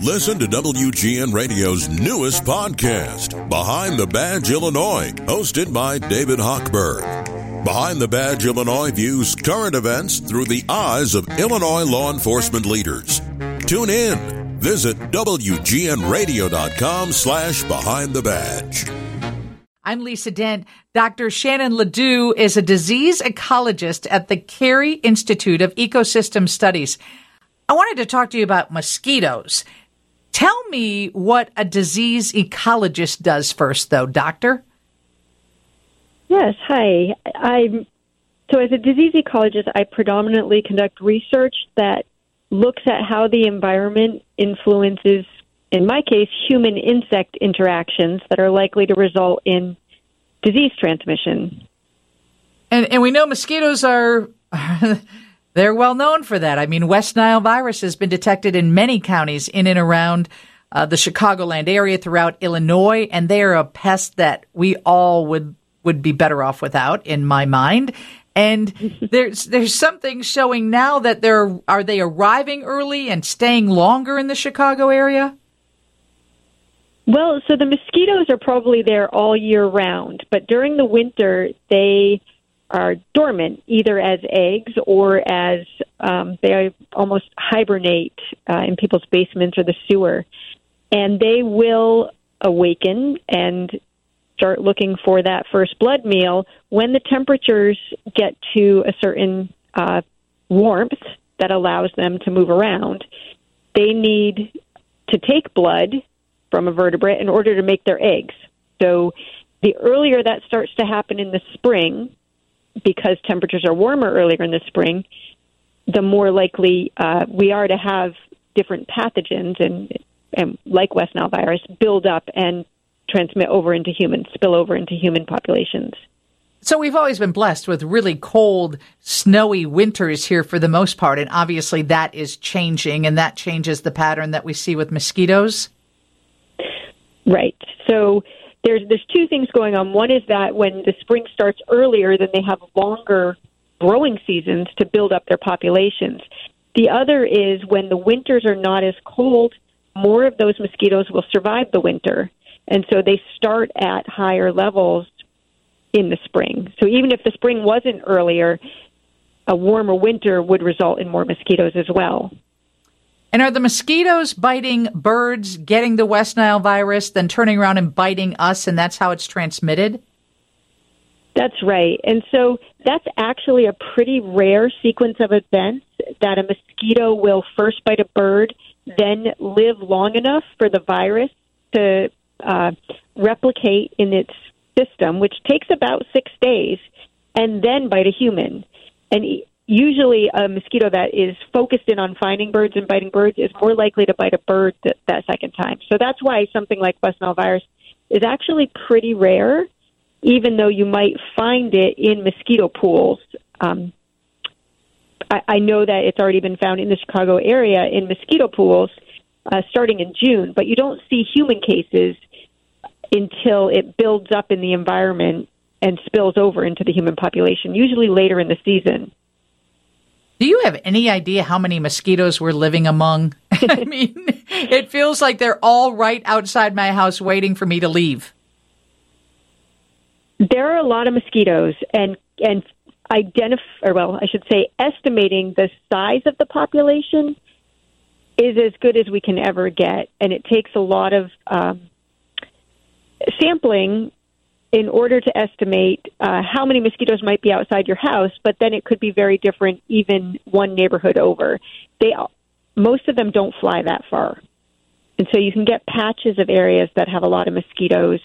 Listen to WGN Radio's newest podcast, Behind the Badge Illinois, hosted by David Hochberg. Behind the Badge Illinois views current events through the eyes of Illinois law enforcement leaders. Tune in. Visit WGNRadio.com slash Behind the Badge. I'm Lisa Dent. Dr. Shannon LaDeau is a disease ecologist at the Cary Institute of Ecosystem Studies. I wanted to talk to you about mosquitoes. Tell me what a disease ecologist does first, though, doctor. Yes, hi. I'm so as a disease ecologist, I predominantly conduct research that looks at how the environment influences in my case, human insect interactions that are likely to result in disease transmission. And, and we know mosquitoes are. they're well known for that. I mean, West Nile virus has been detected in many counties in and around uh, the Chicagoland area throughout Illinois, and they are a pest that we all would would be better off without, in my mind. And there's there's something showing now that they're are they arriving early and staying longer in the Chicago area? Well, so the mosquitoes are probably there all year round, but during the winter they are dormant, either as eggs or as um, they almost hibernate uh, in people's basements or the sewer, and they will awaken and start looking for that first blood meal when the temperatures get to a certain uh, warmth that allows them to move around. They need to take blood from a vertebrate in order to make their eggs. So the earlier that starts to happen in the spring, because temperatures are warmer earlier in the spring, the more likely uh, we are to have different pathogens and, and like West Nile virus build up and transmit over into humans, spill over into human populations. So we've always been blessed with really cold, snowy winters here for the most part, and obviously that is changing, and that changes the pattern that we see with mosquitoes. Right. So there's there's two things going on. One is that when the spring starts earlier, then they have longer growing seasons to build up their populations. The other is when the winters are not as cold, more of those mosquitoes will survive the winter. And so they start at higher levels in the spring. So even if the spring wasn't earlier, a warmer winter would result in more mosquitoes as well. And are the mosquitoes biting birds, getting the West Nile virus, then turning around and biting us, and that's how it's transmitted? That's right. And so that's actually a pretty rare sequence of events that a mosquito will first bite a bird, then live long enough for the virus to uh, replicate in its system, which takes about six days, and then bite a human. And usually a mosquito that is focused in on finding birds and biting birds is more likely to bite a bird th- that second time. So that's why something like West Nile virus is actually pretty rare, even though you might find it in mosquito pools. Um, I, I know that it's already been found in the Chicago area in mosquito pools uh, starting in June, but you don't see human cases until it builds up in the environment and spills over into the human population, usually later in the season. Do you have any idea how many mosquitoes we're living among? I mean, it feels like they're all right outside my house waiting for me to leave. There are a lot of mosquitoes, and and identify, or well, I should say, estimating the size of the population is as good as we can ever get, and it takes a lot of um, sampling in order to estimate uh, how many mosquitoes might be outside your house, but then it could be very different even one neighborhood over. They most of them don't fly that far, and so you can get patches of areas that have a lot of mosquitoes.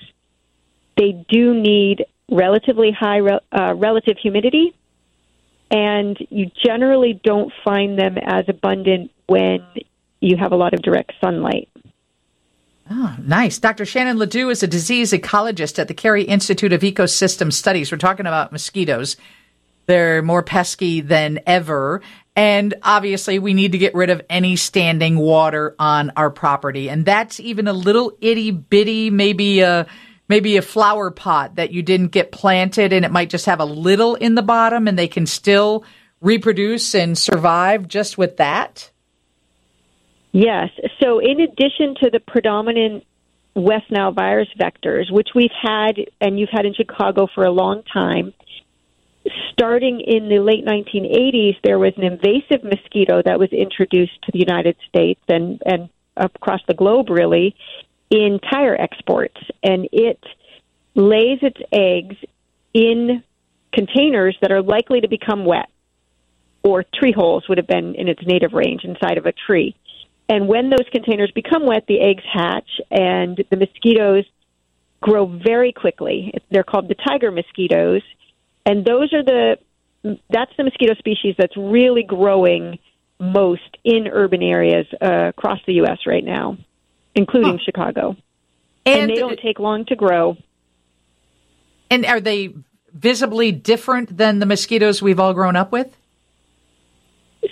They do need relatively high uh, relative humidity, and you generally don't find them as abundant when you have a lot of direct sunlight. Nice. Dr. Shannon LaDeau is a disease ecologist at the Cary Institute of Ecosystem Studies. We're talking about mosquitoes. They're more pesky than ever. And obviously, we need to get rid of any standing water on our property. And that's even a little itty bitty, maybe a, maybe a flower pot that you didn't get planted and it might just have a little in the bottom and they can still reproduce and survive just with that. Yes. So, in addition to the predominant West Nile virus vectors, which we've had and you've had in Chicago for a long time, starting in the late 1980s, there was an invasive mosquito that was introduced to the United States and, and across the globe, really, in tire exports. And it lays its eggs in containers that are likely to become wet, or tree holes would have been in its native range inside of a tree. And when those containers become wet, the eggs hatch and the mosquitoes grow very quickly. They're called the tiger mosquitoes. And those are the that's the mosquito species that's really growing most in urban areas uh, across the U.S. right now, including Chicago. And, and they don't take long to grow. And are they visibly different than the mosquitoes we've all grown up with?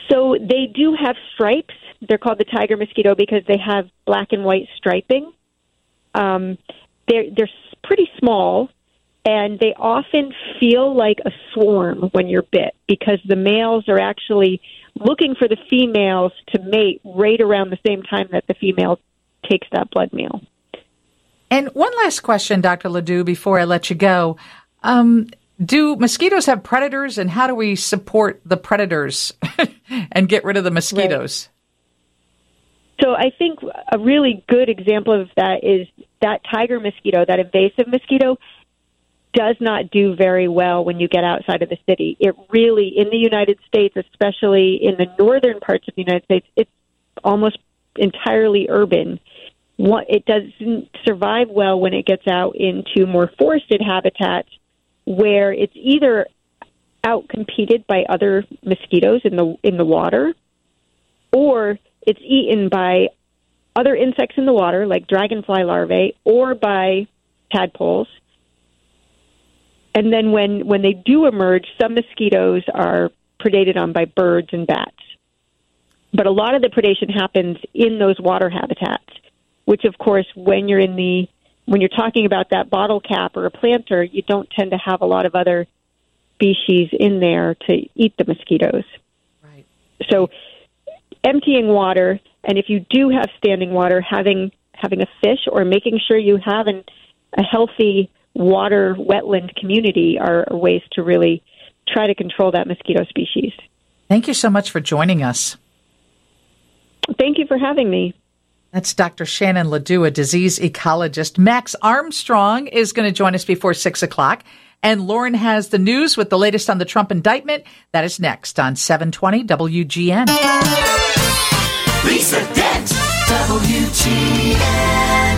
So they do have stripes. They're called the tiger mosquito because they have black and white striping. Um, they're they're pretty small, and they often feel like a swarm when you're bit because the males are actually looking for the females to mate right around the same time that the female takes that blood meal. And one last question, Dr. LaDeau, before I let you go. Um, do mosquitoes have predators, and how do we support the predators and get rid of the mosquitoes? Right. So I think a really good example of that is that tiger mosquito, that invasive mosquito, does not do very well when you get outside of the city. It really, in the United States, especially in the northern parts of the United States, it's almost entirely urban. It doesn't survive well when it gets out into more forested habitats where it's either outcompeted by other mosquitoes in the in the water, or it's eaten by other insects in the water, like dragonfly larvae, or by tadpoles. And then when when they do emerge, some mosquitoes are predated on by birds and bats. But a lot of the predation happens in those water habitats, which of course when you're in the when you're talking about that bottle cap or a planter, you don't tend to have a lot of other species in there to eat the mosquitoes. Right. So emptying water and if you do have standing water, having having a fish or making sure you have an, a healthy water wetland community are ways to really try to control that mosquito species. Thank you so much for joining us. Thank you for having me. That's Dr. Shannon LaDeau, a disease ecologist. Max Armstrong is going to join us before six o'clock. And Lauren has the news with the latest on the Trump indictment. That is next on 720 WGN. Lisa Dent, WGN.